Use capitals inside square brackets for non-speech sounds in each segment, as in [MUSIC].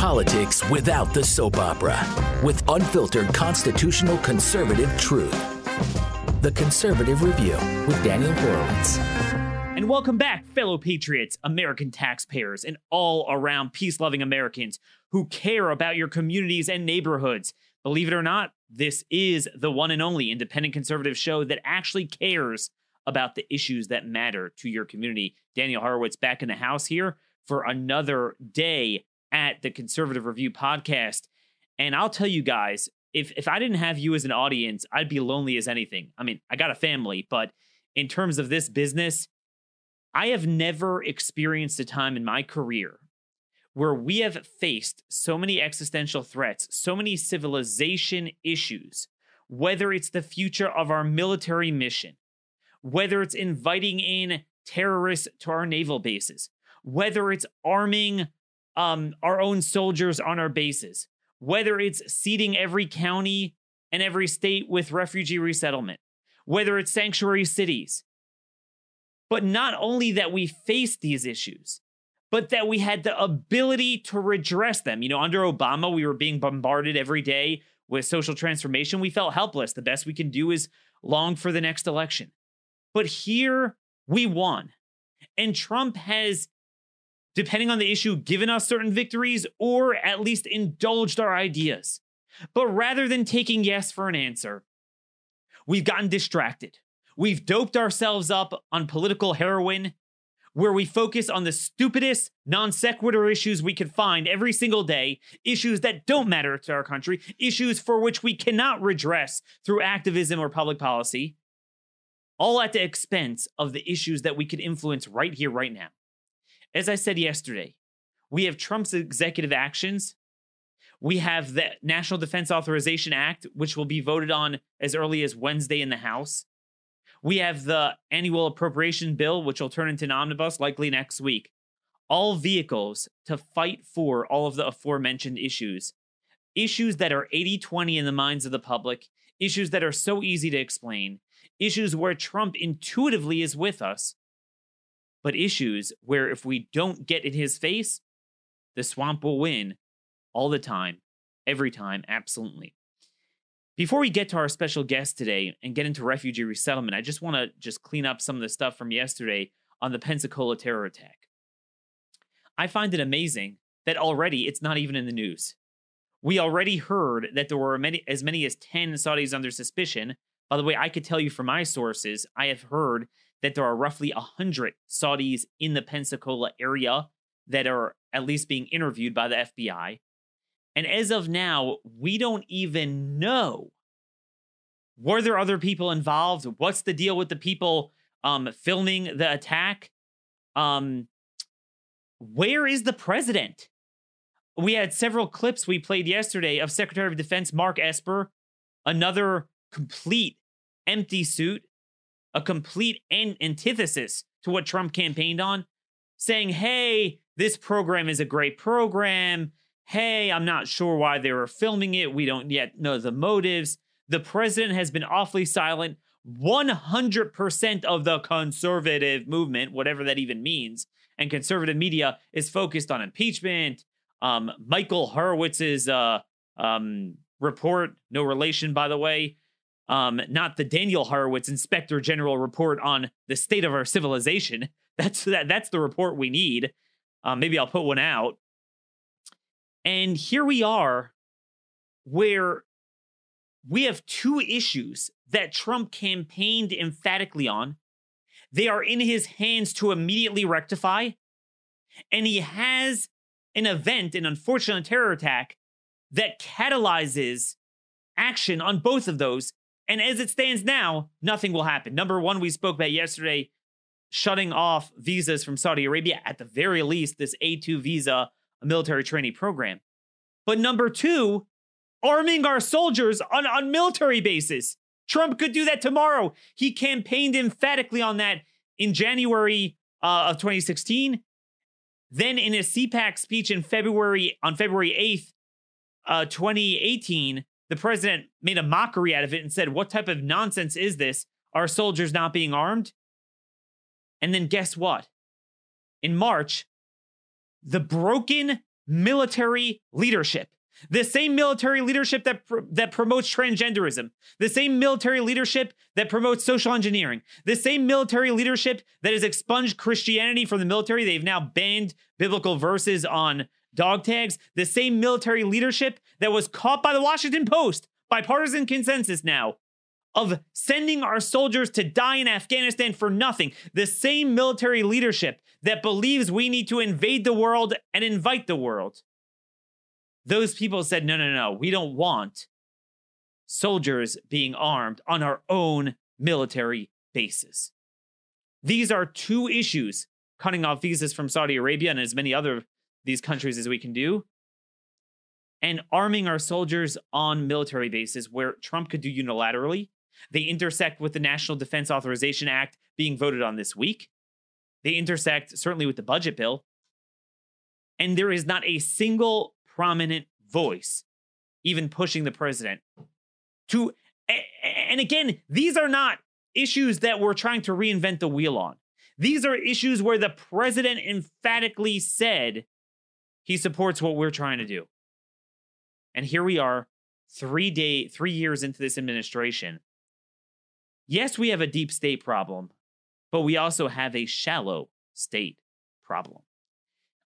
Politics without the soap opera, with unfiltered constitutional conservative truth. The Conservative Review with Daniel Horowitz. And welcome back, fellow patriots, American taxpayers, and all around peace loving Americans who care about your communities and neighborhoods. Believe it or not, this is the one and only independent conservative show that actually cares about the issues that matter to your community. Daniel Horowitz back in the house here for another day at the Conservative Review podcast. And I'll tell you guys, if if I didn't have you as an audience, I'd be lonely as anything. I mean, I got a family, but in terms of this business, I have never experienced a time in my career where we have faced so many existential threats, so many civilization issues, whether it's the future of our military mission, whether it's inviting in terrorists to our naval bases, whether it's arming um, our own soldiers on our bases, whether it's seeding every county and every state with refugee resettlement, whether it's sanctuary cities. But not only that we face these issues, but that we had the ability to redress them. You know, under Obama, we were being bombarded every day with social transformation. We felt helpless. The best we can do is long for the next election. But here we won. And Trump has, depending on the issue, given us certain victories or at least indulged our ideas. But rather than taking yes for an answer, we've gotten distracted. We've doped ourselves up on political heroin where we focus on the stupidest non sequitur issues we could find every single day, issues that don't matter to our country, issues for which we cannot redress through activism or public policy all at the expense of the issues that we could influence right here, right now. As I said yesterday, we have Trump's executive actions. We have the National Defense Authorization Act, which will be voted on as early as Wednesday in the House. We have the annual appropriation bill, which will turn into an omnibus likely next week. All vehicles to fight for all of the aforementioned issues. Issues that are 80 20 in the minds of the public, issues that are so easy to explain, issues where Trump intuitively is with us, but issues where if we don't get in his face, the swamp will win all the time, every time, absolutely. Before we get to our special guest today and get into refugee resettlement, I just want to just clean up some of the stuff from yesterday on the Pensacola terror attack. I find it amazing that already it's not even in the news. We already heard that there were many, as many as 10 Saudis under suspicion, by the way, I could tell you from my sources, I have heard that there are roughly 100 Saudis in the Pensacola area that are at least being interviewed by the FBI. And as of now, we don't even know were there other people involved? What's the deal with the people um, filming the attack? Um, where is the president? We had several clips we played yesterday of Secretary of Defense Mark Esper, another complete empty suit, a complete an- antithesis to what Trump campaigned on, saying, hey, this program is a great program. Hey, I'm not sure why they were filming it. We don't yet know the motives. The president has been awfully silent. 100% of the conservative movement, whatever that even means, and conservative media is focused on impeachment. Um, Michael Horowitz's uh, um, report, no relation, by the way, um, not the Daniel Horowitz Inspector General report on the state of our civilization. [LAUGHS] That's that. That's the report we need. Um, maybe I'll put one out. And here we are, where we have two issues that Trump campaigned emphatically on. They are in his hands to immediately rectify. And he has an event, an unfortunate terror attack, that catalyzes action on both of those and as it stands now, nothing will happen. Number one, we spoke about yesterday shutting off visas from Saudi Arabia, at the very least, this A2 visa, a military training program. But number two, arming our soldiers on, on military bases. Trump could do that tomorrow. He campaigned emphatically on that in January uh, of 2016. Then in a CPAC speech in February, on February 8th, uh, 2018, the president made a mockery out of it and said, What type of nonsense is this? Our soldiers not being armed? And then guess what? In March, the broken military leadership. The same military leadership that, pr- that promotes transgenderism, the same military leadership that promotes social engineering, the same military leadership that has expunged Christianity from the military. They've now banned biblical verses on dog tags, the same military leadership that was caught by the Washington Post, bipartisan consensus now, of sending our soldiers to die in Afghanistan for nothing. The same military leadership that believes we need to invade the world and invite the world. Those people said, no, no, no, we don't want soldiers being armed on our own military bases. These are two issues cutting off visas from Saudi Arabia and as many other these countries as we can do and arming our soldiers on military bases where Trump could do unilaterally. They intersect with the National Defense Authorization Act being voted on this week. They intersect certainly with the budget bill. And there is not a single prominent voice even pushing the president to. And again, these are not issues that we're trying to reinvent the wheel on. These are issues where the president emphatically said he supports what we're trying to do. And here we are, three day, three years into this administration. Yes, we have a deep state problem, but we also have a shallow state problem.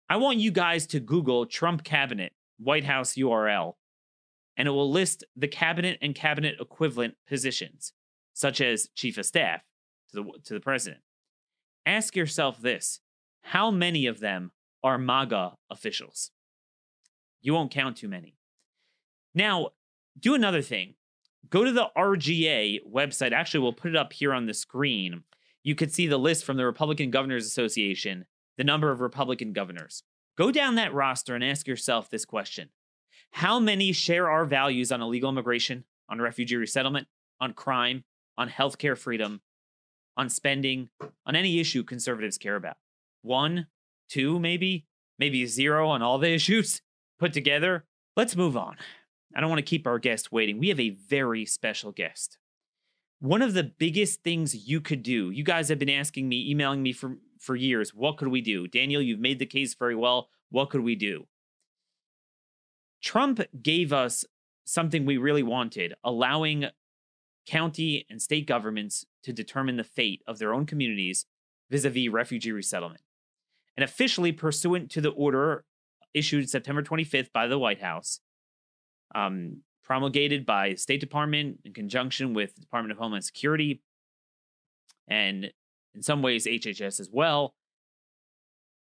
I want you guys to Google Trump cabinet White House URL, and it will list the cabinet and cabinet equivalent positions, such as chief of staff to the, to the president. Ask yourself this how many of them are MAGA officials? You won't count too many. Now, do another thing. Go to the RGA website. Actually, we'll put it up here on the screen. You could see the list from the Republican Governors Association, the number of Republican governors. Go down that roster and ask yourself this question How many share our values on illegal immigration, on refugee resettlement, on crime, on healthcare freedom, on spending, on any issue conservatives care about? One, two, maybe, maybe zero on all the [LAUGHS] issues put together. Let's move on. I don't want to keep our guest waiting. We have a very special guest. One of the biggest things you could do, you guys have been asking me, emailing me for, for years, what could we do? Daniel, you've made the case very well. What could we do? Trump gave us something we really wanted, allowing county and state governments to determine the fate of their own communities vis a vis refugee resettlement. And officially, pursuant to the order issued September 25th by the White House, um, promulgated by State Department in conjunction with the Department of Homeland Security, and in some ways HHS as well.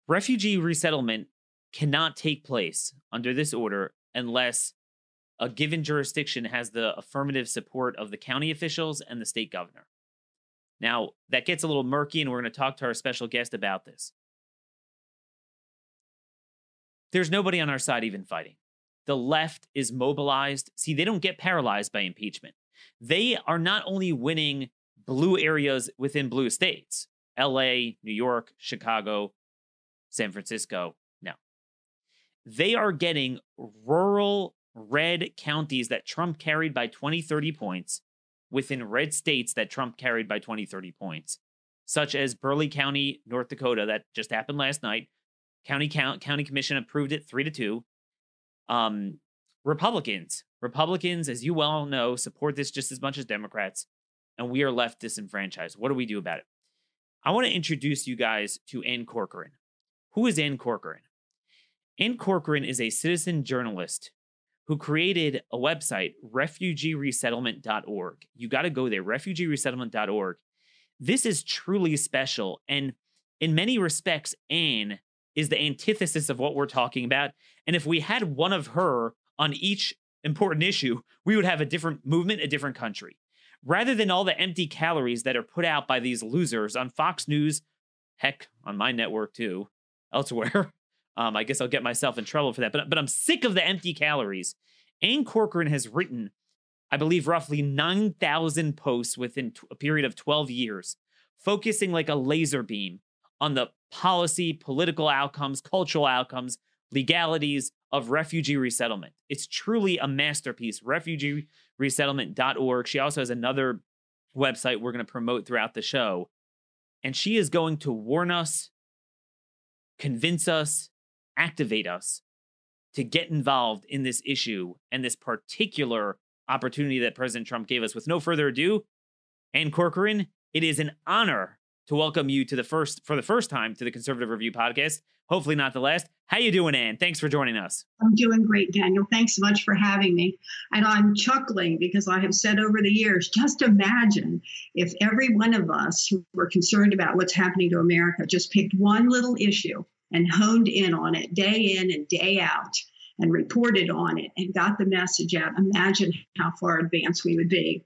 Refugee resettlement cannot take place under this order unless a given jurisdiction has the affirmative support of the county officials and the state governor. Now, that gets a little murky, and we're going to talk to our special guest about this. There's nobody on our side even fighting the left is mobilized. See, they don't get paralyzed by impeachment. They are not only winning blue areas within blue states, LA, New York, Chicago, San Francisco. No. They are getting rural red counties that Trump carried by 20, 30 points within red states that Trump carried by 20, 30 points, such as Burleigh County, North Dakota, that just happened last night. County count, county commission approved it three to two. Um, Republicans, Republicans, as you well know, support this just as much as Democrats, and we are left disenfranchised. What do we do about it? I want to introduce you guys to Ann Corcoran. Who is Ann Corcoran? Ann Corcoran is a citizen journalist who created a website, refugeeresettlement.org. You got to go there, refugeeresettlement.org. This is truly special. And in many respects, Ann is the antithesis of what we're talking about. And if we had one of her on each important issue, we would have a different movement, a different country. Rather than all the empty calories that are put out by these losers on Fox News, heck, on my network too, elsewhere. [LAUGHS] Um, I guess I'll get myself in trouble for that. But, but I'm sick of the empty calories. Ann Corcoran has written, I believe, roughly 9,000 posts within a period of 12 years, focusing like a laser beam on the policy, political outcomes, cultural outcomes, legalities of refugee resettlement. It's truly a masterpiece, refugeeresettlement.org. She also has another website we're going to promote throughout the show. And she is going to warn us, convince us, activate us to get involved in this issue and this particular opportunity that President Trump gave us. With no further ado, Ann Corcoran, it is an honor to welcome you to the first for the first time to the Conservative Review podcast. Hopefully not the last. How you doing, Ann? Thanks for joining us. I'm doing great, Daniel. Thanks so much for having me. And I'm chuckling because I have said over the years, just imagine if every one of us who were concerned about what's happening to America just picked one little issue and honed in on it day in and day out and reported on it and got the message out. Imagine how far advanced we would be.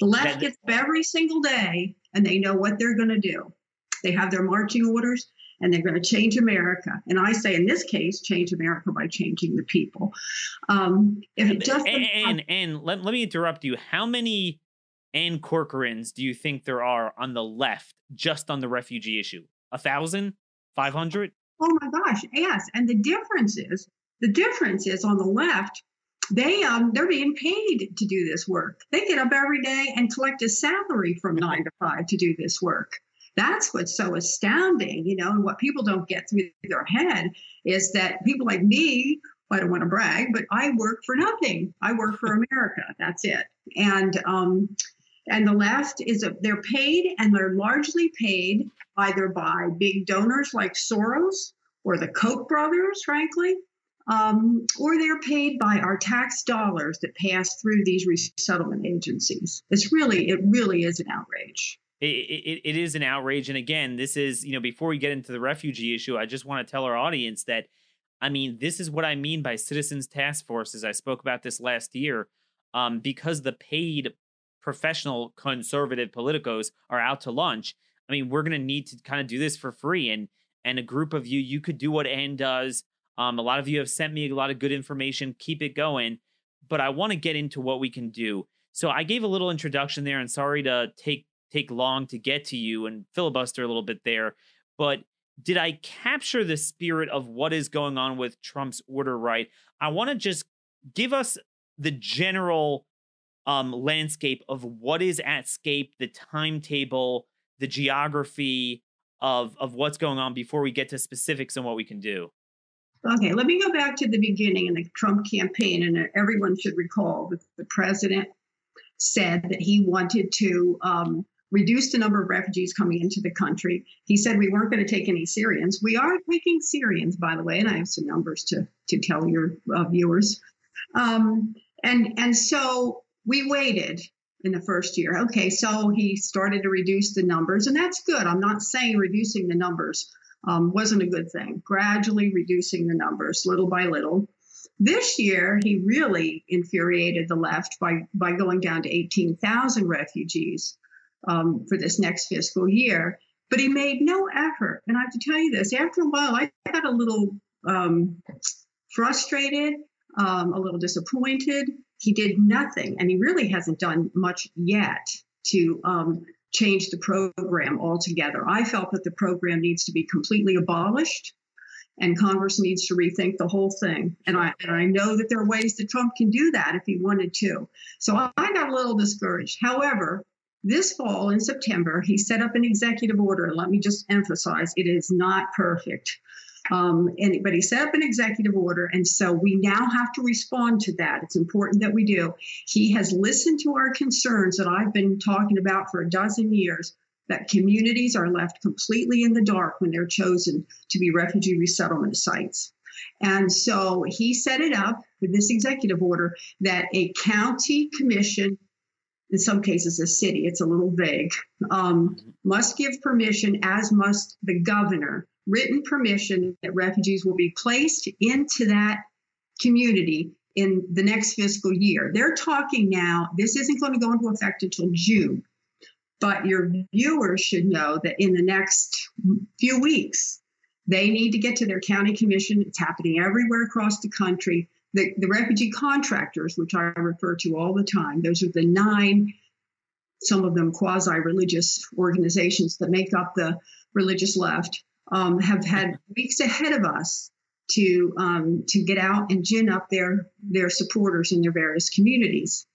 The left gets every single day and they know what they're going to do. They have their marching orders and they're going to change America. And I say, in this case, change America by changing the people. Um, if it just and, and, and let, let me interrupt you. How many Ann Corcorans do you think there are on the left just on the refugee issue? A thousand? Five hundred? Oh my gosh, yes. And the difference is the difference is on the left, they um they're being paid to do this work. They get up every day and collect a salary from nine to five to do this work. That's what's so astounding, you know, and what people don't get through their head is that people like me, I don't want to brag, but I work for nothing. I work for [LAUGHS] America. That's it. And um, and the left is a, they're paid and they're largely paid either by big donors like Soros or the Koch brothers, frankly, um, or they're paid by our tax dollars that pass through these resettlement agencies. It's really, it really is an outrage. It, it, it is an outrage. And again, this is, you know, before we get into the refugee issue, I just want to tell our audience that, I mean, this is what I mean by citizens task forces. I spoke about this last year um, because the paid professional conservative politicos are out to lunch. I mean, we're going to need to kind of do this for free. And, and a group of you, you could do what Ann does um, a lot of you have sent me a lot of good information. Keep it going. But I want to get into what we can do. So I gave a little introduction there, and sorry to take take long to get to you and filibuster a little bit there. But did I capture the spirit of what is going on with Trump's order right? I want to just give us the general um, landscape of what is at stake, the timetable, the geography of of what's going on before we get to specifics and what we can do. Okay, let me go back to the beginning in the Trump campaign, and everyone should recall that the president said that he wanted to um, reduce the number of refugees coming into the country. He said we weren't going to take any Syrians. We are taking Syrians, by the way, and I have some numbers to to tell your uh, viewers. Um, and and so we waited in the first year. Okay, so he started to reduce the numbers, and that's good. I'm not saying reducing the numbers um, wasn't a good thing, gradually reducing the numbers little by little. This year, he really infuriated the left by, by going down to 18,000 refugees um, for this next fiscal year. But he made no effort. And I have to tell you this after a while, I got a little um, frustrated, um, a little disappointed. He did nothing, and he really hasn't done much yet to um, change the program altogether. I felt that the program needs to be completely abolished and Congress needs to rethink the whole thing. And I, and I know that there are ways that Trump can do that if he wanted to. So I got a little discouraged. However, this fall in September, he set up an executive order. Let me just emphasize it is not perfect. Um, but he set up an executive order, and so we now have to respond to that. It's important that we do. He has listened to our concerns that I've been talking about for a dozen years that communities are left completely in the dark when they're chosen to be refugee resettlement sites. And so he set it up with this executive order that a county commission, in some cases a city, it's a little vague, um, must give permission, as must the governor, written permission that refugees will be placed into that community in the next fiscal year. They're talking now, this isn't going to go into effect until June, but your viewers should know that in the next few weeks, they need to get to their county commission. It's happening everywhere across the country. The, the refugee contractors, which I refer to all the time, those are the nine, some of them quasi religious organizations that make up the religious left um, have had weeks ahead of us to um, to get out and gin up their their supporters in their various communities.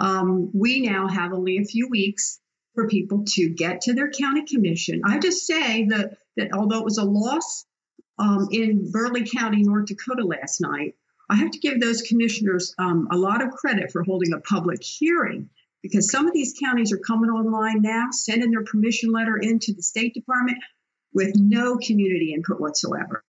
Um, we now have only a few weeks for people to get to their county commission. I just say that that although it was a loss um, in Burleigh County, North Dakota last night, I have to give those commissioners um, a lot of credit for holding a public hearing because some of these counties are coming online now, sending their permission letter into the State Department with no community input whatsoever.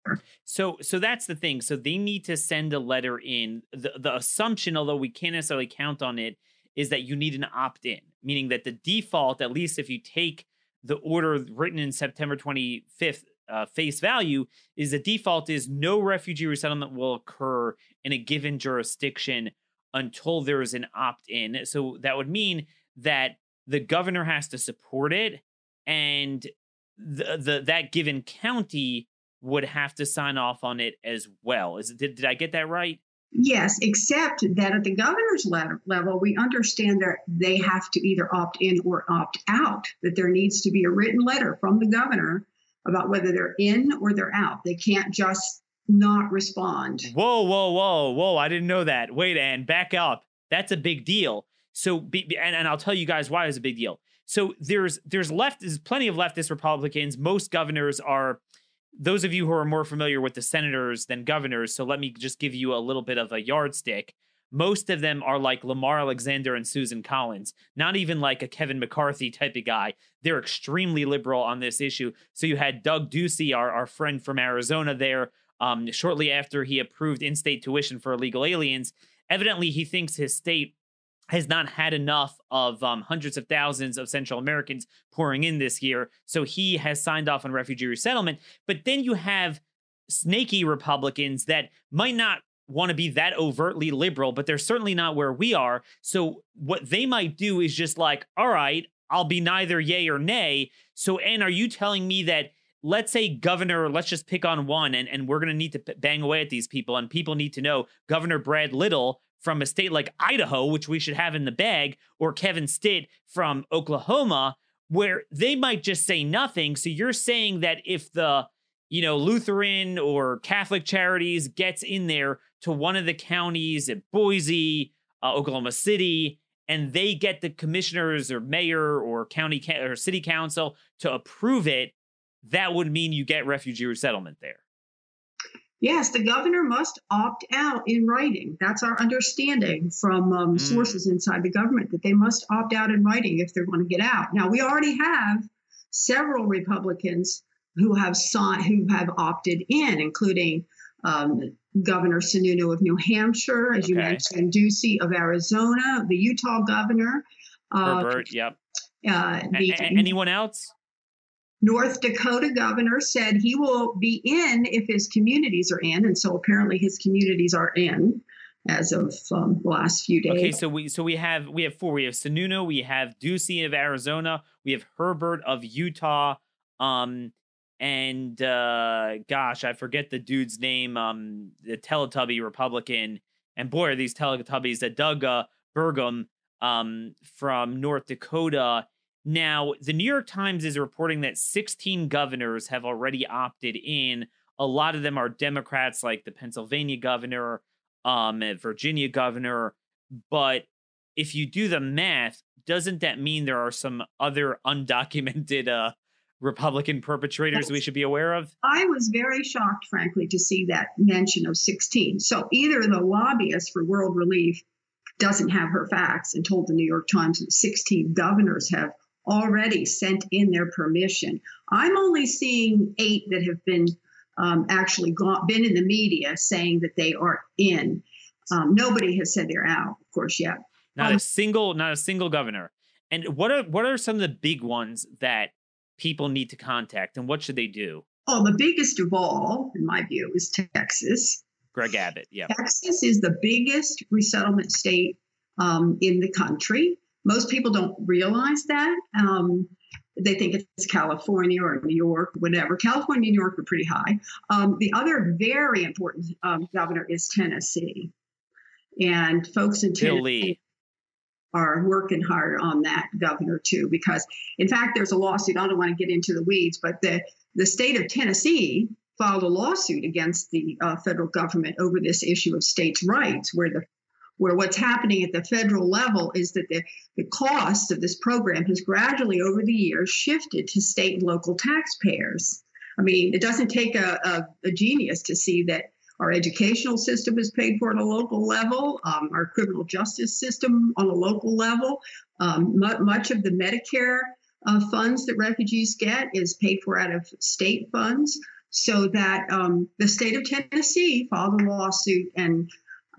So so that's the thing. So they need to send a letter in. The the assumption, although we can't necessarily count on it, is that you need an opt-in, meaning that the default, at least if you take the order written in September 25th uh, face value, is the default is no refugee resettlement will occur in a given jurisdiction until there is an opt-in. So that would mean that the governor has to support it and the, the that given county would have to sign off on it as well. Is did, did I get that right? Yes, except that at the governor's level, we understand that they have to either opt in or opt out, that there needs to be a written letter from the governor about whether they're in or they're out. They can't just not respond. Whoa, whoa, whoa, whoa. I didn't know that. Wait, and back up. That's a big deal. So, and, and I'll tell you guys why it's a big deal. So there's there's left there's plenty of leftist Republicans. Most governors are those of you who are more familiar with the senators than governors. So let me just give you a little bit of a yardstick. Most of them are like Lamar Alexander and Susan Collins, not even like a Kevin McCarthy type of guy. They're extremely liberal on this issue. So you had Doug Ducey, our, our friend from Arizona, there um, shortly after he approved in state tuition for illegal aliens. Evidently, he thinks his state has not had enough of um, hundreds of thousands of Central Americans pouring in this year. So he has signed off on refugee resettlement. But then you have snaky Republicans that might not want to be that overtly liberal, but they're certainly not where we are. So what they might do is just like, all right, I'll be neither yay or nay. So, and are you telling me that? Let's say governor, let's just pick on one, and, and we're going to need to bang away at these people. And people need to know Governor Brad Little from a state like Idaho, which we should have in the bag, or Kevin Stitt from Oklahoma, where they might just say nothing. So you're saying that if the you know Lutheran or Catholic charities gets in there to one of the counties at Boise, uh, Oklahoma City, and they get the commissioners or mayor or county ca- or city council to approve it, that would mean you get refugee resettlement there. Yes, the governor must opt out in writing. That's our understanding from um, mm. sources inside the government that they must opt out in writing if they're going to get out. Now, we already have several Republicans who have sought, who have opted in, including um, Governor Sununu of New Hampshire, as okay. you mentioned, Ducey of Arizona, the Utah governor. Uh, Herbert, yep. Uh, the, a- anyone else? North Dakota governor said he will be in if his communities are in, and so apparently his communities are in as of um, the last few days. Okay, so we so we have we have four. We have Sununu, we have Ducey of Arizona, we have Herbert of Utah, um, and uh, gosh, I forget the dude's name, um, the Teletubby Republican, and boy, are these Teletubbies that Doug uh, Burgum um, from North Dakota now, the New York Times is reporting that 16 governors have already opted in. A lot of them are Democrats, like the Pennsylvania governor, um, Virginia governor. But if you do the math, doesn't that mean there are some other [LAUGHS] undocumented uh, Republican perpetrators we should be aware of? I was very shocked, frankly, to see that mention of 16. So either the lobbyist for World Relief doesn't have her facts and told the New York Times that 16 governors have already sent in their permission. I'm only seeing eight that have been um, actually gone, been in the media saying that they are in. Um, nobody has said they're out, of course, yet. Not um, a single, not a single governor. And what are what are some of the big ones that people need to contact, and what should they do? Oh, the biggest of all, in my view, is Texas. Greg Abbott, yeah. Texas is the biggest resettlement state um, in the country. Most people don't realize that. Um, they think it's California or New York, whatever. California and New York are pretty high. Um, the other very important um, governor is Tennessee. And folks in Tennessee are working hard on that governor too, because in fact, there's a lawsuit. I don't want to get into the weeds, but the, the state of Tennessee filed a lawsuit against the uh, federal government over this issue of states' rights, where the where what's happening at the federal level is that the, the cost of this program has gradually over the years shifted to state and local taxpayers. I mean, it doesn't take a, a, a genius to see that Our educational system is paid for at a local level. Um, our criminal justice system on a local level. Um, much of the Medicare uh, funds that refugees get is paid for out of state funds. So that um, the state of Tennessee filed a lawsuit and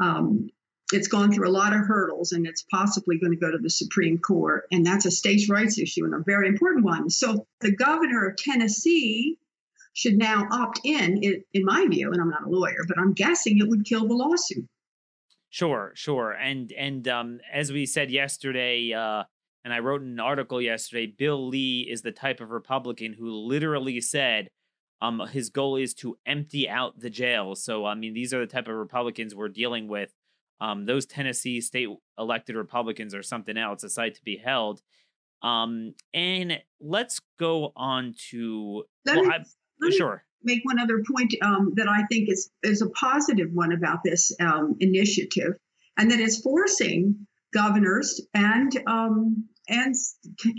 um, it's gone through a lot of hurdles and it's possibly going to go to the Supreme Court. And that's a states' rights issue and a very important one. So the governor of Tennessee should now opt in, in my view, and I'm not a lawyer, but I'm guessing it would kill the lawsuit. Sure, sure. And and um, as we said yesterday, uh, and I wrote an article yesterday, Bill Lee is the type of Republican who literally said um, his goal is to empty out the jails. So I mean, these are the type of Republicans we're dealing with um, those Tennessee state elected Republicans are something else, a sight to be held. Um, and let's go on to let well, me, I, sure. Make one other point um, that I think is is a positive one about this um, initiative, and that is forcing governors and um, and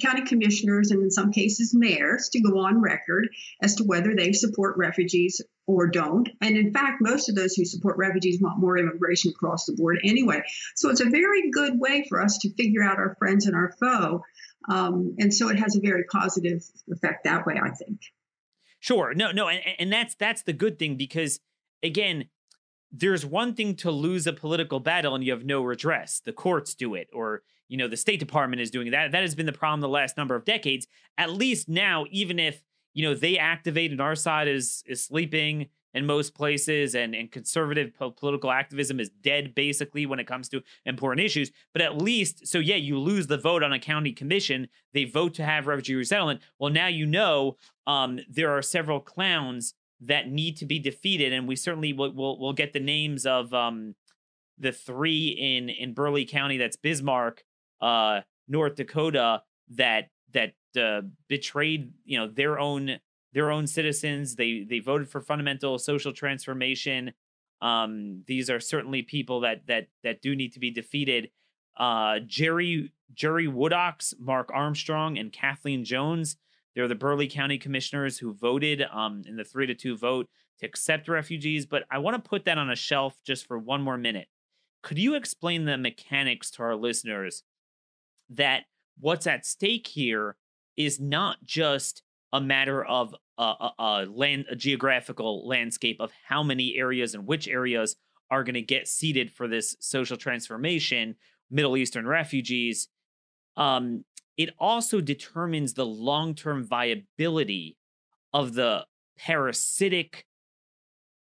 county commissioners and in some cases mayors to go on record as to whether they support refugees or don't. And in fact, most of those who support refugees want more immigration across the board anyway. So it's a very good way for us to figure out our friends and our foe. Um, and so it has a very positive effect that way, I think. Sure. No, no, and, and that's that's the good thing because again, there's one thing to lose a political battle and you have no redress. The courts do it, or you know, the State Department is doing that. That has been the problem the last number of decades. At least now, even if you know they activate and our side is is sleeping in most places and and conservative po- political activism is dead basically when it comes to important issues but at least so yeah you lose the vote on a county commission they vote to have refugee resettlement well now you know um, there are several clowns that need to be defeated and we certainly will will we'll get the names of um, the three in in Burleigh County that's Bismarck uh, North Dakota that that uh, betrayed you know their own their own citizens. They they voted for fundamental social transformation. Um, these are certainly people that that that do need to be defeated. Uh, Jerry Jerry Woodcox, Mark Armstrong, and Kathleen Jonas. They're the Burleigh County commissioners who voted um, in the three to two vote to accept refugees. But I want to put that on a shelf just for one more minute. Could you explain the mechanics to our listeners that what's at stake here is not just a matter of a, a, a land a geographical landscape of how many areas and which areas are going to get seated for this social transformation middle eastern refugees um, it also determines the long-term viability of the parasitic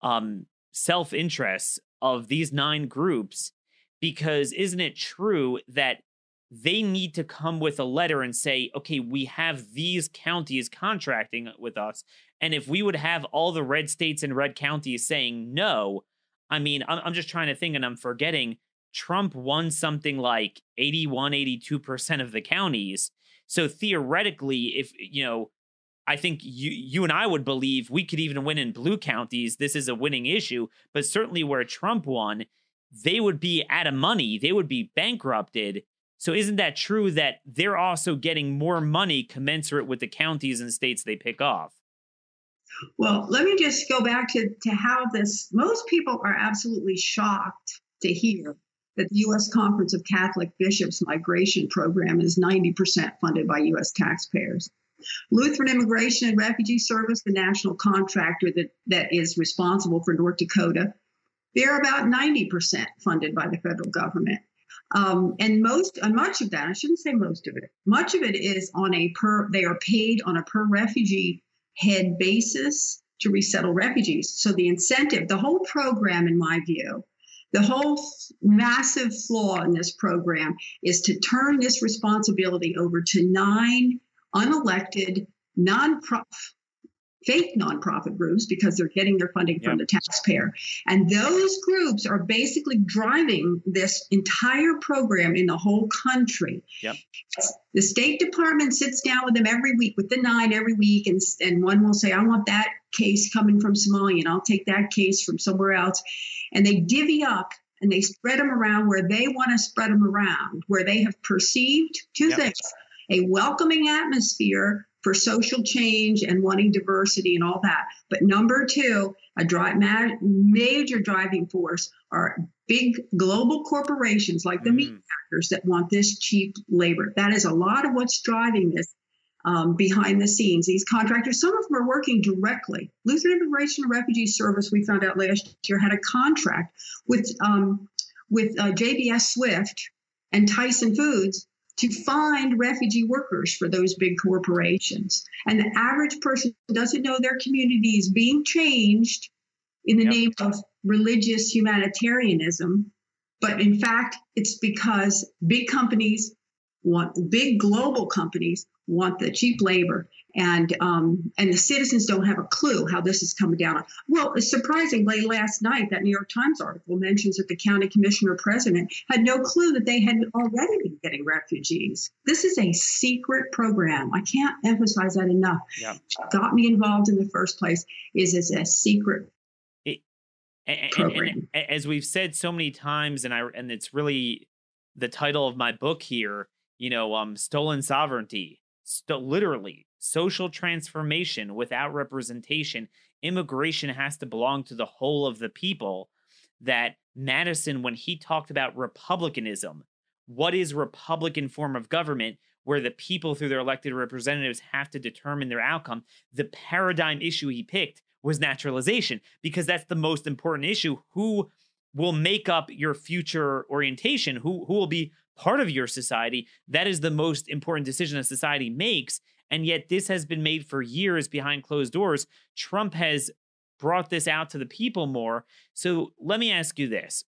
um, self-interests of these nine groups because isn't it true that they need to come with a letter and say, okay, we have these counties contracting with us. And if we would have all the red states and red counties saying no, I mean, I'm, I'm just trying to think and I'm forgetting Trump won something like 81, 82% of the counties. So theoretically, if, you know, I think you you and I would believe we could even win in blue counties. This is a winning issue, but certainly where Trump won, they would be out of money. They would be bankrupted so isn't that true that they're also getting more money commensurate with the counties and states they pick off? Well, let me just go back to, to how this most people are absolutely shocked to hear that the U.S. Conference of Catholic Bishops migration program is 90% funded by U.S. taxpayers. Lutheran Immigration and Refugee Service, the national contractor that, that is responsible for North Dakota, they're about 90% funded by the federal government. Um, and most, and much of that, I shouldn't say most of it, much of it is on a per, they are paid on a per refugee head basis to resettle refugees. So the incentive, the whole program, in my view, the whole massive flaw in this program is to turn this responsibility over to nine unelected, non-profit fake nonprofit groups because they're getting their funding from the taxpayer. And those groups are basically driving this entire program in the whole country. Yep. The State Department sits down with them every week, with the nine every week, and, and one will say, I want that case coming from Somalia, and I'll take that case from somewhere else. And they divvy up and they spread them around where they want to spread them around, where they have perceived two yep. things a welcoming atmosphere for social change and wanting diversity and all that. But number two, a dri- ma- major driving force are big global corporations like the mm. meat packers that want this cheap labor. That is a lot of what's driving this um, behind the scenes. These contractors, some of them are working directly. Lutheran Immigration and Refugee Service, we found out last year, had a contract with um, with uh, JBS Swift and Tyson Foods to find refugee workers for those big corporations. And the average person doesn't know their community is being changed in the yep. name of religious humanitarianism. But in fact, it's because big companies want big global companies want the cheap labor and um, and the citizens don't have a clue how this is coming down. Well, surprisingly, last night that New York Times article mentions that the county commissioner president had no clue that they had already been getting refugees. This is a secret program. I can't emphasize that enough. Yeah. Got me involved in the first place is as a secret it, and, program. And, and, as we've said so many times, and I and it's really the title of my book here. You know, um, stolen sovereignty. St- literally social transformation without representation, immigration has to belong to the whole of the people. That Madison, when he talked about republicanism, what is Republican form of government where the people through their elected representatives have to determine their outcome? The paradigm issue he picked was naturalization because that's the most important issue. Who will make up your future orientation? Who who will be part of your society? That is the most important decision a society makes. And yet, this has been made for years behind closed doors. Trump has brought this out to the people more. So let me ask you this.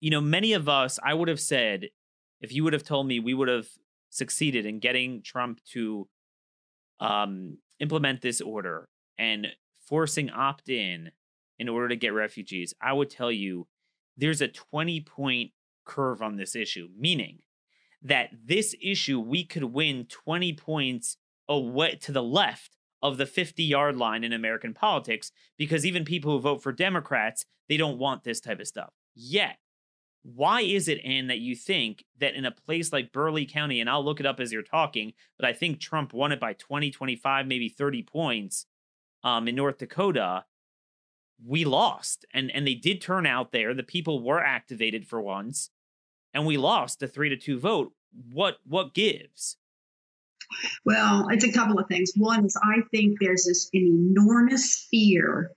You know, many of us, I would have said, if you would have told me we would have succeeded in getting Trump to um, implement this order and forcing opt in in order to get refugees, I would tell you there's a 20 point curve on this issue, meaning that this issue we could win 20 points away to the left of the 50 yard line in American politics because even people who vote for Democrats, they don't want this type of stuff. Yet, why is it, Ann, that you think that in a place like Burleigh County, and I'll look it up as you're talking, but I think Trump won it by 20, 25, maybe 30 points um, in North Dakota, we lost. And, and they did turn out there. The people were activated for once, and we lost the three to two vote. What what gives? Well, it's a couple of things. One is I think there's this an enormous fear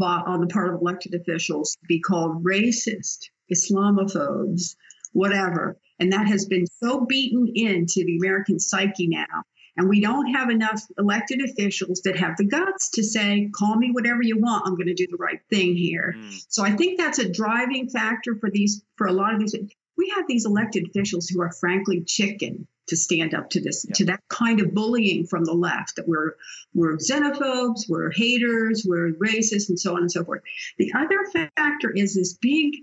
on the part of elected officials to be called racist, Islamophobes, whatever. And that has been so beaten into the American psyche now. And we don't have enough elected officials that have the guts to say, call me whatever you want. I'm going to do the right thing here. Mm. So I think that's a driving factor for these, for a lot of these. We have these elected officials who are frankly chicken to stand up to this yeah. to that kind of bullying from the left that we're we're xenophobes, we're haters, we're racist, and so on and so forth. The other factor is this big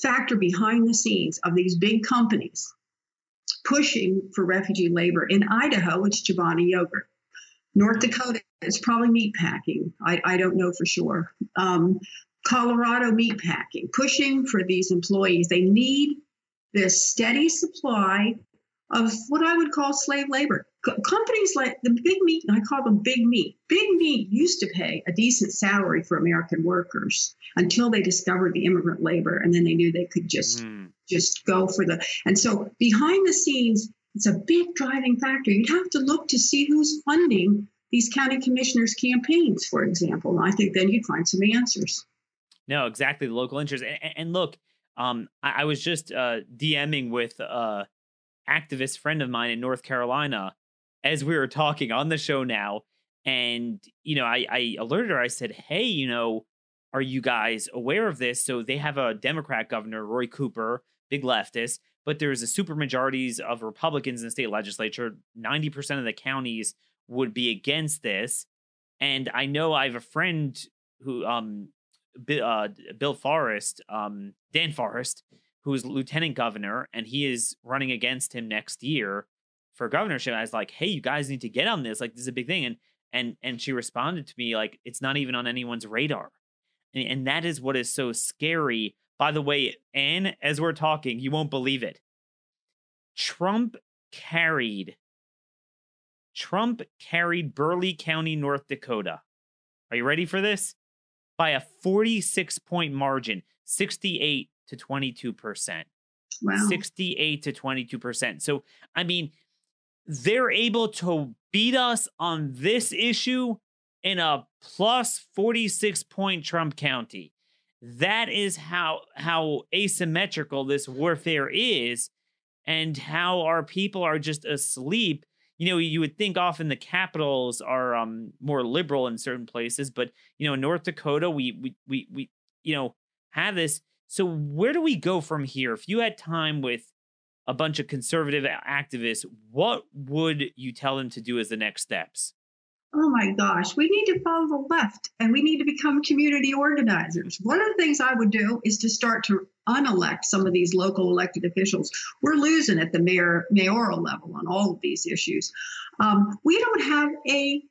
factor behind the scenes of these big companies pushing for refugee labor. In Idaho, it's Chobani yogurt. North. Dakota, it's probably meat packing. I, I don't know for sure. Um, Colorado meat packing, pushing for these employees. They need this steady supply of what I would call slave labor. companies like the big meat, I call them big meat. Big meat used to pay a decent salary for American workers until they discovered the immigrant labor, and then they knew they could just mm. just go for the. And so behind the scenes, it's a big driving factor. You'd have to look to see who's funding these county commissioners' campaigns, for example. And I think then you'd find some answers. No, exactly. The local interest. And, and look, um, I, I, was just uh, DMing with a activist friend of mine in North Carolina as we were talking on the show now. And, you know, I, I alerted her, I said, hey, you know, are you guys aware of this? So they have a Democrat governor, Roy Cooper, big leftist, but there's a super majorities of Republicans in the state legislature. 90% of the counties would be against this. And I know I have a friend who, um, uh, Bill Forest, um, Dan Forest, who is lieutenant governor, and he is running against him next year for governorship. I was like, hey, you guys need to get on this. Like, this is a big thing. And and and she responded to me like, it's not even on anyone's radar. And, and that is what is so scary. By the way, Ann, as we're talking, you won't believe it. Trump carried Trump carried Burleigh County, North Dakota. Are you ready for this? By a 46 point margin, 68 to 22%. Wow. 68 to 22%. So, I mean, they're able to beat us on this issue in a plus 46 point Trump County. That is how how asymmetrical this warfare is and how our people are just asleep. You know, you would think often the capitals are um, more liberal in certain places, but you know, in North Dakota, we we we we you know have this. So where do we go from here? If you had time with a bunch of conservative activists, what would you tell them to do as the next steps? Oh my gosh, we need to follow the left and we need to become community organizers. One of the things I would do is to start to unelect some of these local elected officials. We're losing at the mayor mayoral level on all of these issues. Um, we don't have a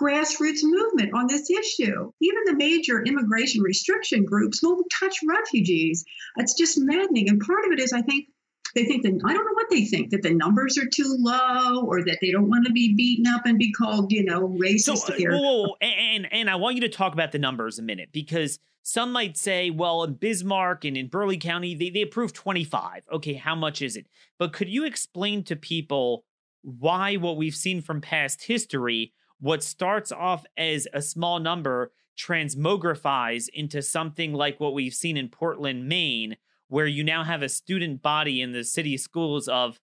grassroots movement on this issue. Even the major immigration restriction groups won't touch refugees. It's just maddening. And part of it is, I think, they think that I don't know what they think that the numbers are too low or that they don't want to be beaten up and be called, you know, racist. So, uh, whoa, whoa, whoa. And and I want you to talk about the numbers a minute because some might say, well, in Bismarck and in Burleigh County, they, they approved 25. Okay, how much is it? But could you explain to people why what we've seen from past history, what starts off as a small number, transmogrifies into something like what we've seen in Portland, Maine, where you now have a student body in the city schools of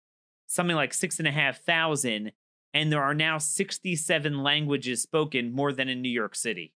something like six and a half thousand, and there are now 67 languages spoken more than in New York City.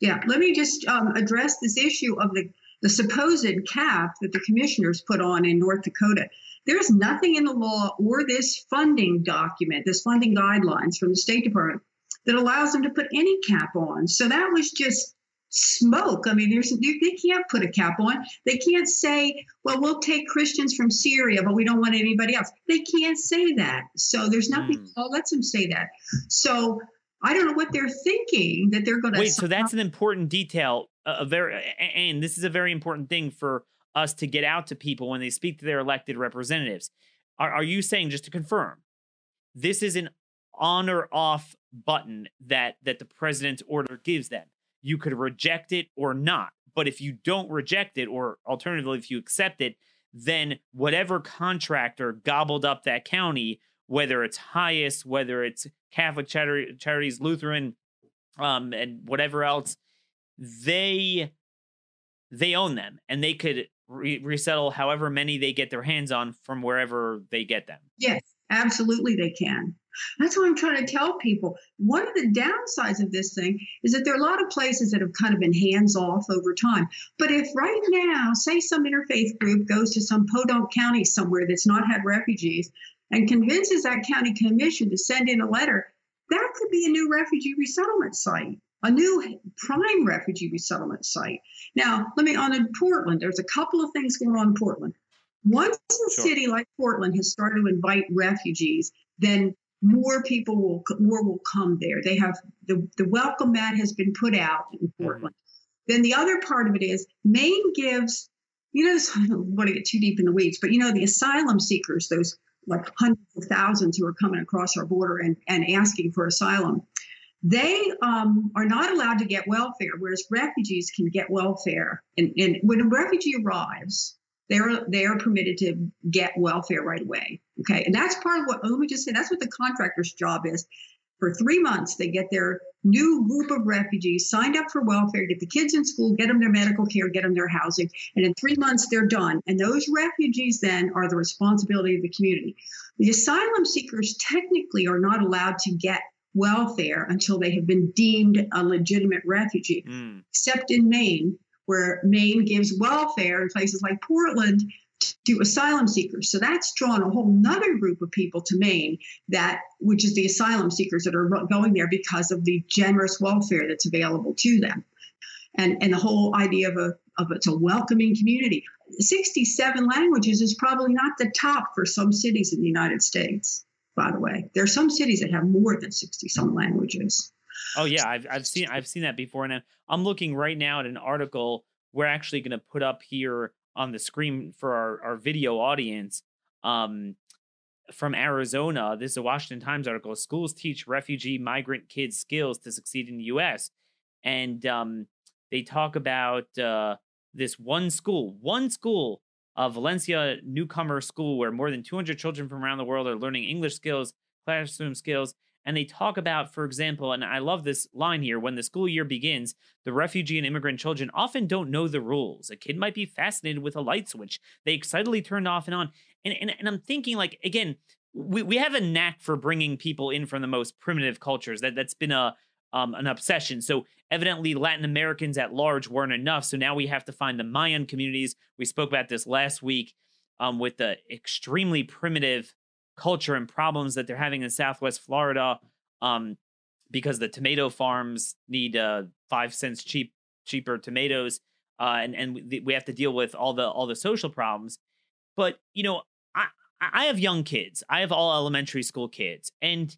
Yeah, let me just um, address this issue of the, the supposed cap that the commissioners put on in North Dakota. There's nothing in the law or this funding document, this funding guidelines from the State Department, that allows them to put any cap on. So that was just smoke. I mean, there's they can't put a cap on. They can't say, "Well, we'll take Christians from Syria, but we don't want anybody else." They can't say that. So there's nothing mm. that lets them say that. So I don't know what they're thinking that they're going to. Wait, so that's an important detail. A very, and this is a very important thing for us to get out to people when they speak to their elected representatives. Are, are you saying just to confirm, this is an on or off button that that the president's order gives them? You could reject it or not. But if you don't reject it, or alternatively, if you accept it, then whatever contractor gobbled up that county, whether it's HIAS, whether it's Catholic Charities, Lutheran, um, and whatever else, they they own them, and they could re- resettle however many they get their hands on from wherever they get them. Yes, absolutely, they can. That's what I'm trying to tell people. One of the downsides of this thing is that there are a lot of places that have kind of been hands off over time. But if right now, say some interfaith group goes to some Podunk County somewhere that's not had refugees and convinces that county commission to send in a letter, that could be a new refugee resettlement site a new prime refugee resettlement site. Now, let me on in Portland. There's a couple of things going on in Portland. Once a sure. city like Portland has started to invite refugees, then more people will more will come there. They have the, the welcome mat has been put out in mm-hmm. Portland. Mm-hmm. Then the other part of it is Maine gives, you know, [LAUGHS] I don't want to get too deep in the weeds, but you know, the asylum seekers, those like hundreds of thousands who are coming across our border and, and asking for asylum, they um, are not allowed to get welfare, whereas refugees can get welfare. And, and when a refugee arrives, they're they are permitted to get welfare right away. Okay, and that's part of what. Let me just say that's what the contractor's job is. For three months, they get their new group of refugees signed up for welfare, get the kids in school, get them their medical care, get them their housing, and in three months they're done. And those refugees then are the responsibility of the community. The asylum seekers technically are not allowed to get welfare until they have been deemed a legitimate refugee, mm. except in Maine, where Maine gives welfare in places like Portland to asylum seekers. So that's drawn a whole nother group of people to Maine that, which is the asylum seekers that are going there because of the generous welfare that's available to them. And, and the whole idea of a, of it's a welcoming community. 67 languages is probably not the top for some cities in the United States, by the way. There are some cities that have more than 60 some languages. Oh yeah, I've I've seen I've seen that before, and I'm looking right now at an article we're actually going to put up here on the screen for our, our video audience. Um, from Arizona, this is a Washington Times article. Schools teach refugee migrant kids skills to succeed in the U.S. And um, They talk about uh, this one school, one school, uh, Valencia Newcomer School, where more than 200 children from around the world are learning English skills, classroom skills, and they talk about, for example, and I love this line here when the school year begins, the refugee and immigrant children often don't know the rules. A kid might be fascinated with a light switch they excitedly turned off and on. And, and, and I'm thinking, like, again, we, we have a knack for bringing people in from the most primitive cultures. That, that's been a, um, an obsession. So evidently, Latin Americans at large weren't enough. So now we have to find the Mayan communities. We spoke about this last week um, with the extremely primitive culture and problems that they're having in Southwest Florida um, because the tomato farms need uh, five cents cheap cheaper tomatoes, uh, and and we have to deal with all the all the social problems. But you know, I I have young kids. I have all elementary school kids, and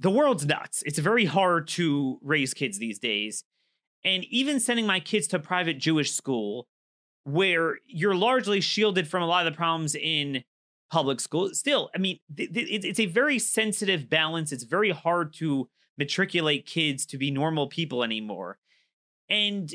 the world's nuts. It's very hard to raise kids these days, and even sending my kids to private Jewish school, where you're largely shielded from a lot of the problems in public school. Still, I mean, th- th- it's a very sensitive balance. It's very hard to matriculate kids to be normal people anymore. And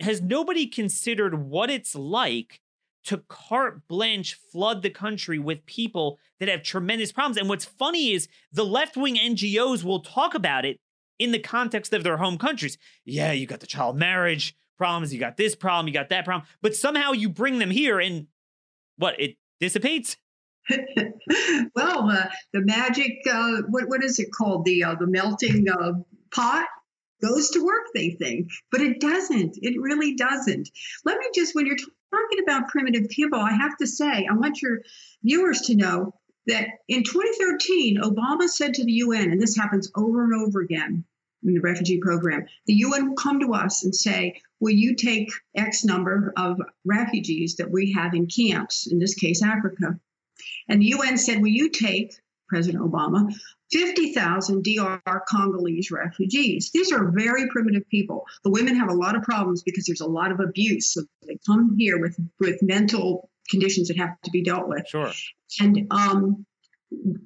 has nobody considered what it's like to carte blanche flood the country with people that have tremendous problems? And what's funny is the left wing NGOs will talk about it in the context of their home countries. Yeah, you got the child marriage problems, you got this problem, you got that problem, but somehow you bring them here and what it dissipates. [LAUGHS] well, uh, the magic, uh, what, what is it called? The, uh, the melting pot goes to work, they think, but it doesn't. It really doesn't. Let me just, when you're talking about primitive people, I have to say, I want your viewers to know that in 2013, Obama said to the UN, and this happens over and over again in the refugee program, the UN will come to us and say, Will you take X number of refugees that we have in camps, in this case, Africa? And the UN said, Will you take, President Obama, 50,000 DR Congolese refugees? These are very primitive people. The women have a lot of problems because there's a lot of abuse. So they come here with, with mental conditions that have to be dealt with. Sure. And um,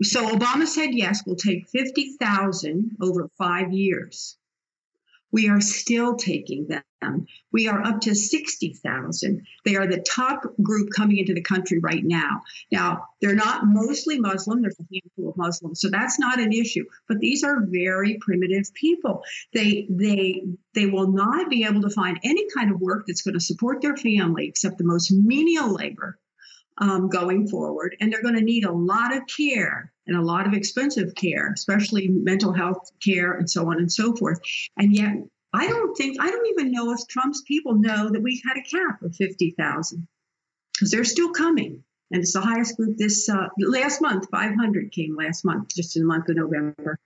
so Obama said, yes, we'll take 50,000 over five years. We are still taking them. We are up to 60,000. They are the top group coming into the country right now. Now, they're not mostly Muslim, there's a handful of Muslims, so that's not an issue. But these are very primitive people. They they they will not be able to find any kind of work that's going to support their family except the most menial labor um, going forward. And they're going to need a lot of care and a lot of expensive care, especially mental health care and so on and so forth. And yet, I don't think, I don't even know if Trump's people know that we had a cap of 50,000 because they're still coming. And it's the highest group this uh, last month, 500 came last month, just in the month of November.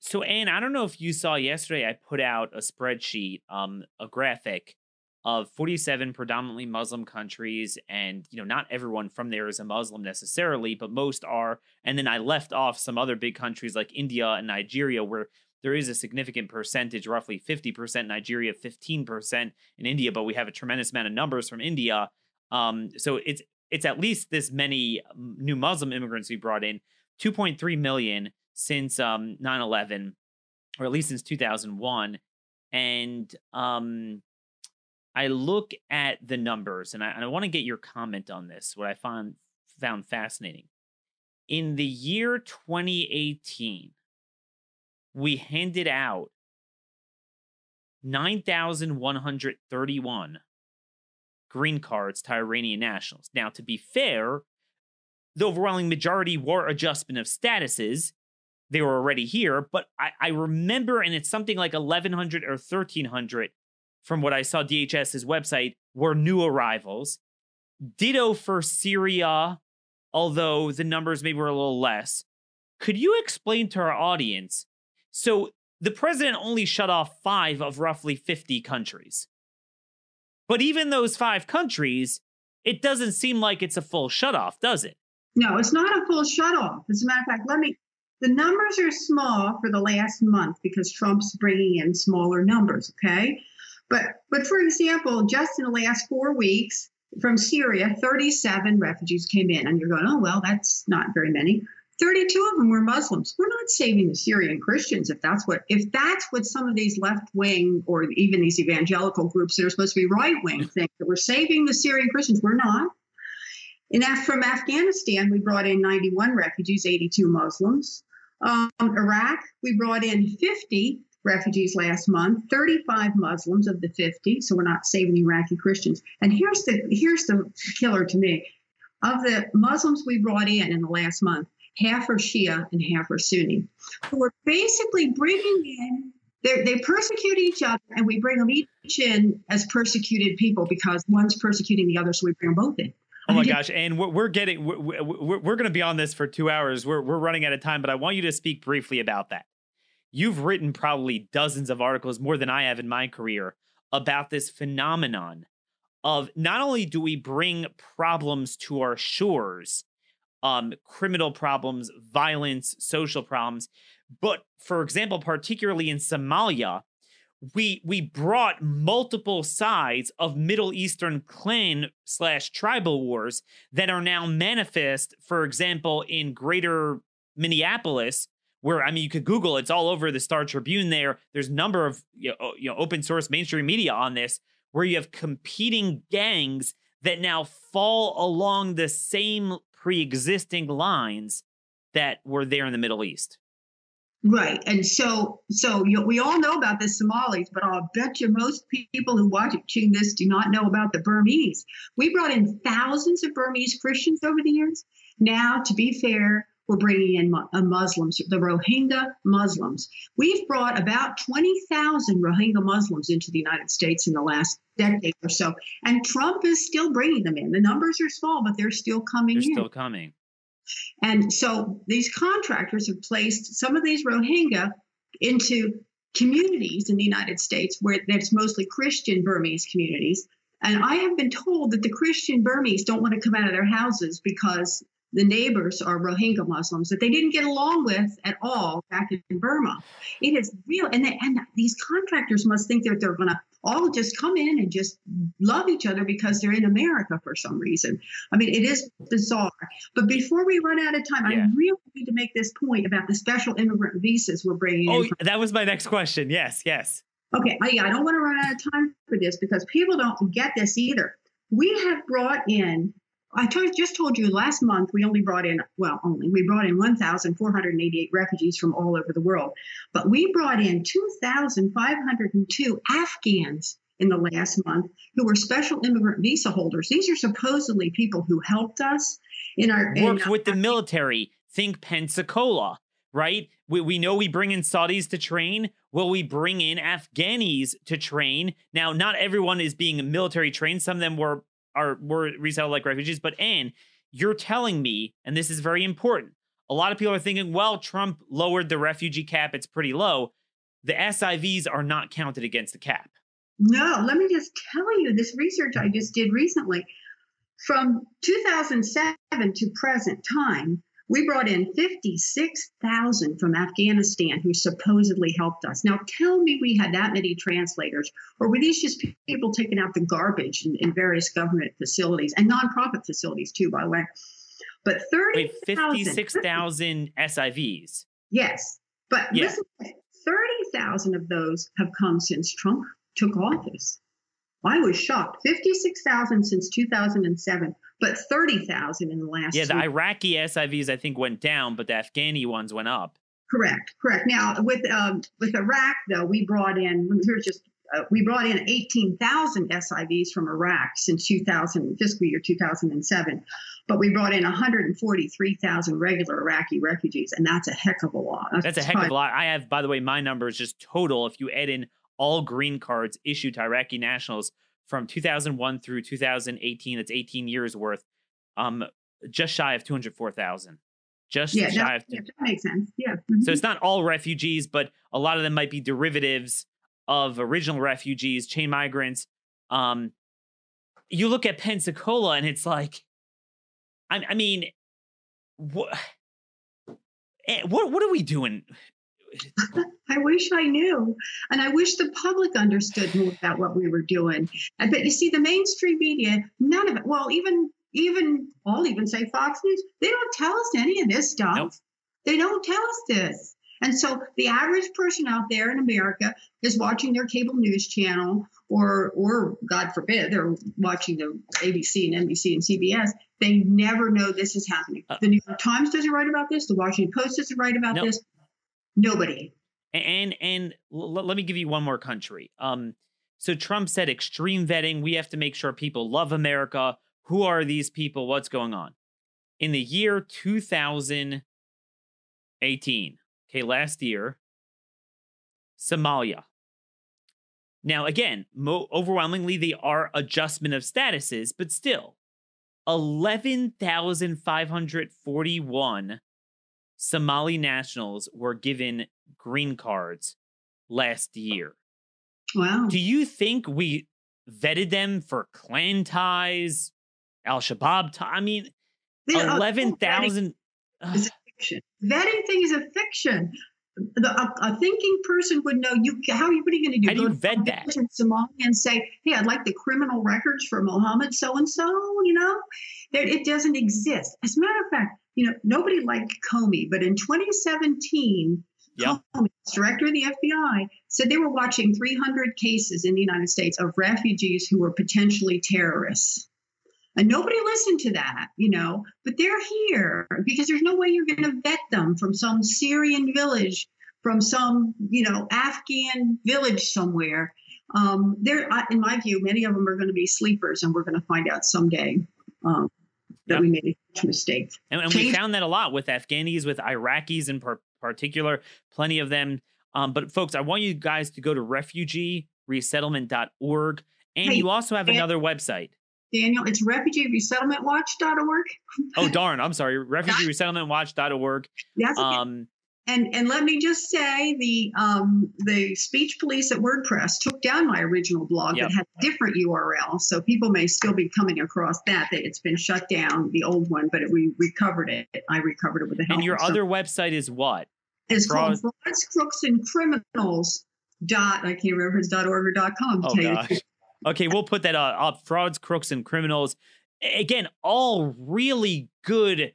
So, Ann, I don't know if you saw yesterday, I put out a spreadsheet, um, a graphic of 47 predominantly Muslim countries, and you know, not everyone from there is a Muslim necessarily, but most are. And then I left off some other big countries like India and Nigeria, where there is a significant percentage, roughly 50% Nigeria, 15% in India, but we have a tremendous amount of numbers from India. Um, so it's it's at least this many new Muslim immigrants we brought in, 2.3 million since um 9/11, or at least since 2001, and um I look at the numbers and I, I want to get your comment on this, what I found found fascinating. In the year 2018, we handed out 9,131 green cards to Iranian nationals. Now, to be fair, the overwhelming majority were adjustment of statuses. They were already here, but I, I remember, and it's something like 1,100 or 1,300 from what I saw DHS's website, were new arrivals. Ditto for Syria, although the numbers maybe were a little less. Could you explain to our audience? So the president only shut off five of roughly 50 countries. But even those five countries, it doesn't seem like it's a full shut off, does it? No, it's not a full shut off. As a matter of fact, let me. The numbers are small for the last month because Trump's bringing in smaller numbers, okay? But, but for example, just in the last four weeks from Syria, 37 refugees came in. And you're going, oh, well, that's not very many. 32 of them were Muslims. We're not saving the Syrian Christians if that's what if that's what some of these left wing or even these evangelical groups that are supposed to be right wing think that we're saving the Syrian Christians. We're not. In from Afghanistan, we brought in 91 refugees, 82 Muslims. Um, Iraq, we brought in 50 refugees last month, 35 Muslims of the 50. So we're not saving Iraqi Christians. And here's the here's the killer to me. Of the Muslims we brought in in the last month, half are Shia and half are Sunni. So we're basically bringing in they they persecute each other, and we bring them each in as persecuted people because one's persecuting the other, so we bring them both in. Oh my gosh! And we're, we're getting we're, we're, we're going to be on this for two hours. We're we're running out of time, but I want you to speak briefly about that. You've written probably dozens of articles, more than I have in my career, about this phenomenon of not only do we bring problems to our shores, um, criminal problems, violence, social problems. But for example, particularly in Somalia, we we brought multiple sides of Middle Eastern clan slash tribal wars that are now manifest. For example, in Greater Minneapolis, where I mean, you could Google it's all over the Star Tribune. There, there's a number of you know, you know open source mainstream media on this, where you have competing gangs that now fall along the same pre-existing lines that were there in the Middle East. Right, and so so you, we all know about the Somalis, but I'll bet you most people who watching this do not know about the Burmese. We brought in thousands of Burmese Christians over the years. Now, to be fair, we're bringing in uh, Muslims, the Rohingya Muslims. We've brought about 20,000 Rohingya Muslims into the United States in the last decade or so. And Trump is still bringing them in. The numbers are small, but they're still coming they're in. still coming. And so these contractors have placed some of these Rohingya into communities in the United States where that's mostly Christian Burmese communities. And I have been told that the Christian Burmese don't want to come out of their houses because the neighbors are Rohingya Muslims that they didn't get along with at all back in Burma. It is real, and they, and these contractors must think that they're going to all just come in and just love each other because they're in America for some reason. I mean, it is bizarre. But before we run out of time, yeah. I really need to make this point about the special immigrant visas we're bringing. Oh, in. that was my next question. Yes, yes. Okay, I, I don't want to run out of time for this because people don't get this either. We have brought in I told, just told you last month we only brought in, well, only, we brought in 1,488 refugees from all over the world. But we brought in 2,502 Afghans in the last month who were special immigrant visa holders. These are supposedly people who helped us in our. Worked in, with the military. Think Pensacola, right? We, we know we bring in Saudis to train. Will we bring in Afghanis to train? Now, not everyone is being military trained. Some of them were are were resettled like refugees. But Ann, you're telling me, and this is very important. A lot of people are thinking, well, Trump lowered the refugee cap; it's pretty low. The SIVs are not counted against the cap. No, let me just tell you this research I just did recently. From 2007 to present time, we brought in 56,000 from Afghanistan who supposedly helped us. Now, tell me we had that many translators, or were these just people taking out the garbage in, in various government facilities and nonprofit facilities, too, by the way? But 30, 56,000 SIVs. Yes. But yeah. listen, 30,000 of those have come since Trump took office. I was shocked. 56,000 since 2007 but 30,000 in the last year Yeah, the Iraqi SIVs I think went down, but the Afghani ones went up. Correct, correct. Now with um, with Iraq though, we brought in here's just uh, we brought in 18,000 SIVs from Iraq since 2000 fiscal year 2007, but we brought in 143,000 regular Iraqi refugees, and that's a heck of a lot. That's, that's a heck of a lot. I have, by the way, my number is just total. If you add in all green cards issued to Iraqi nationals from 2001 through 2018. That's 18 years worth. Um, just shy of 204,000. Just yeah, shy of. Yeah, that makes sense. Yeah. Mm-hmm. So it's not all refugees, but a lot of them might be derivatives of original refugees, chain migrants. Um, you look at Pensacola, and it's like, I, I mean, what, [SIGHS] eh, what, what are we doing? I wish I knew. And I wish the public understood more about what we were doing. But you see, the mainstream media, none of it, well, even even I'll even say Fox News, they don't tell us any of this stuff. Nope. They don't tell us this. And so the average person out there in America is watching their cable news channel, or, or God forbid, they're watching the ABC and NBC and CBS. They never know this is happening. Uh, the New York Times doesn't write about this. The Washington Post doesn't write about nope. this. Nobody. And and l- let me give you one more country. Um, so Trump said extreme vetting. We have to make sure people love America. Who are these people? What's going on? In the year 2018, okay, last year, Somalia. Now, again, mo- overwhelmingly, they are adjustment of statuses, but still, 11,541 Somali nationals were given green cards last year. Wow. Do you think we vetted them for clan ties, Al Shabaab? I mean, yeah, 11,000. Is a fiction. Vetting thing is a fiction. The, a, a, thinking person would know you. How are you, what are you going to do? How do you vet that? In Somalia and say, "Hey, I'd like the criminal records for Mohammed so and so." You know, that it doesn't exist. As a matter of fact, you know, nobody liked Comey, but in 2017, yeah. Comey, director of the FBI, said they were watching 300 cases in the United States of refugees who were potentially terrorists. And nobody listened to that, you know, but they're here because there's no way you're going to vet them from some Syrian village, from some, you know, Afghan village somewhere. Um, there, in my view, many of them are going to be sleepers, and we're going to find out someday um, that yep. we made a huge mistake. And, and we found that a lot with Afghanis, with Iraqis in par- particular, plenty of them. Um, but folks, I want you guys to go to refugeeresettlement.org. And hey, you also have another website. Daniel, it's refugeeresettlementwatch.org. oh, darn. I'm sorry. [LAUGHS] Refugeeresettlementwatch.org. That's okay. Um, and and let me just say the um, the speech police at WordPress took down my original blog yep. that had a different URL, so people may still be coming across that. That it's been shut down, the old one, but it, we recovered it. I recovered it with the help. And your other website is what? It's called Frauds, Crooks, and Criminals. Dot I can't remember if it's dot org or dot com. Oh gosh. okay, we'll put that uh, up. Frauds, crooks, and criminals. Again, all really good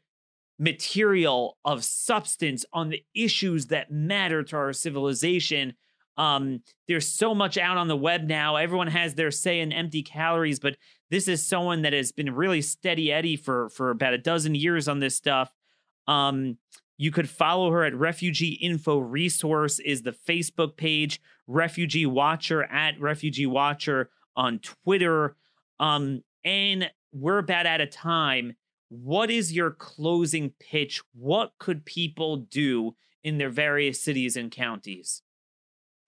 material of substance on the issues that matter to our civilization. Um, there's so much out on the web now. Everyone has their say in empty calories, but this is someone that has been really steady Eddie for for about a dozen years on this stuff. Um, you could follow her at Refugee Info Resource is the Facebook page, Refugee Watcher at Refugee Watcher on Twitter. Um, and we're about out of time what is your closing pitch? What could people do in their various cities and counties?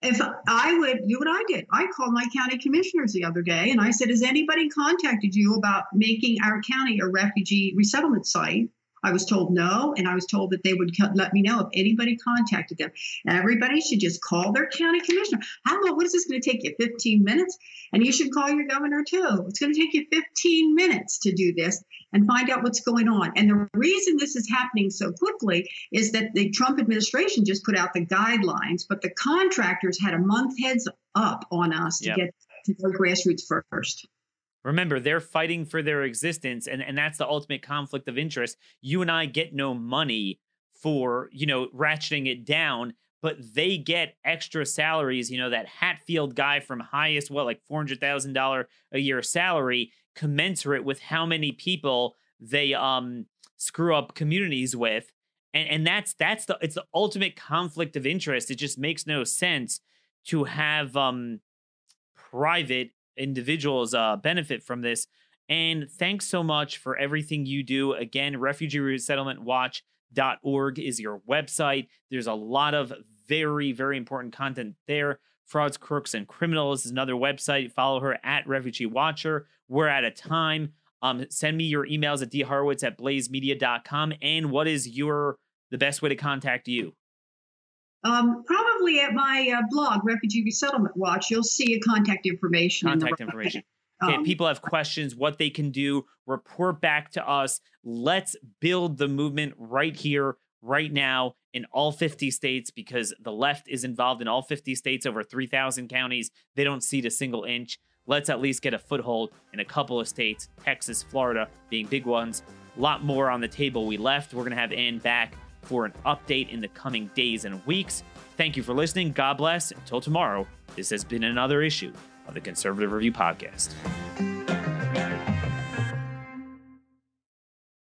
If I would do what I did, I called my county commissioners the other day and I said, Has anybody contacted you about making our county a refugee resettlement site? I was told no, and I was told that they would let me know if anybody contacted them. Everybody should just call their county commissioner. How long? What is this going to take you? 15 minutes? And you should call your governor too. It's going to take you 15 minutes to do this and find out what's going on. And the reason this is happening so quickly is that the Trump administration just put out the guidelines, but the contractors had a month heads up on us yep. to get to go grassroots first. Remember, they're fighting for their existence, and, and that's the ultimate conflict of interest. You and I get no money for, you know, ratcheting it down, but they get extra salaries. You know, that Hetfield guy from HIAS, what, like $400,000 a year salary, commensurate with how many people they um screw up communities with. And and that's that's the it's the ultimate conflict of interest. It just makes no sense to have um private individuals uh, benefit from this. And thanks so much for everything you do. Again, refugee resettlement watch.org is your website. There's a lot of very, very important content there. Frauds, Crooks, and Criminals is another website. Follow her at Refugee Watcher. We're at a time. Um, send me your emails at dhorowitz at blazemedia.com. And what is your the best way to contact you? Um, probably at my uh, blog, Refugee Resettlement Watch, you'll see a contact information. Contact in information. [LAUGHS] Okay, um, people have questions, what they can do, report back to us. Let's build the movement right here, right now, in all 50 states, because the left is involved in all 50 states, over 3,000 counties. They don't cede a single inch. Let's at least get a foothold in a couple of states, Texas, Florida being big ones. A lot more on the table we left. We're going to have Ann back for an update in the coming days and weeks. Thank you for listening. God bless. Until tomorrow, this has been another issue of the Conservative Review Podcast.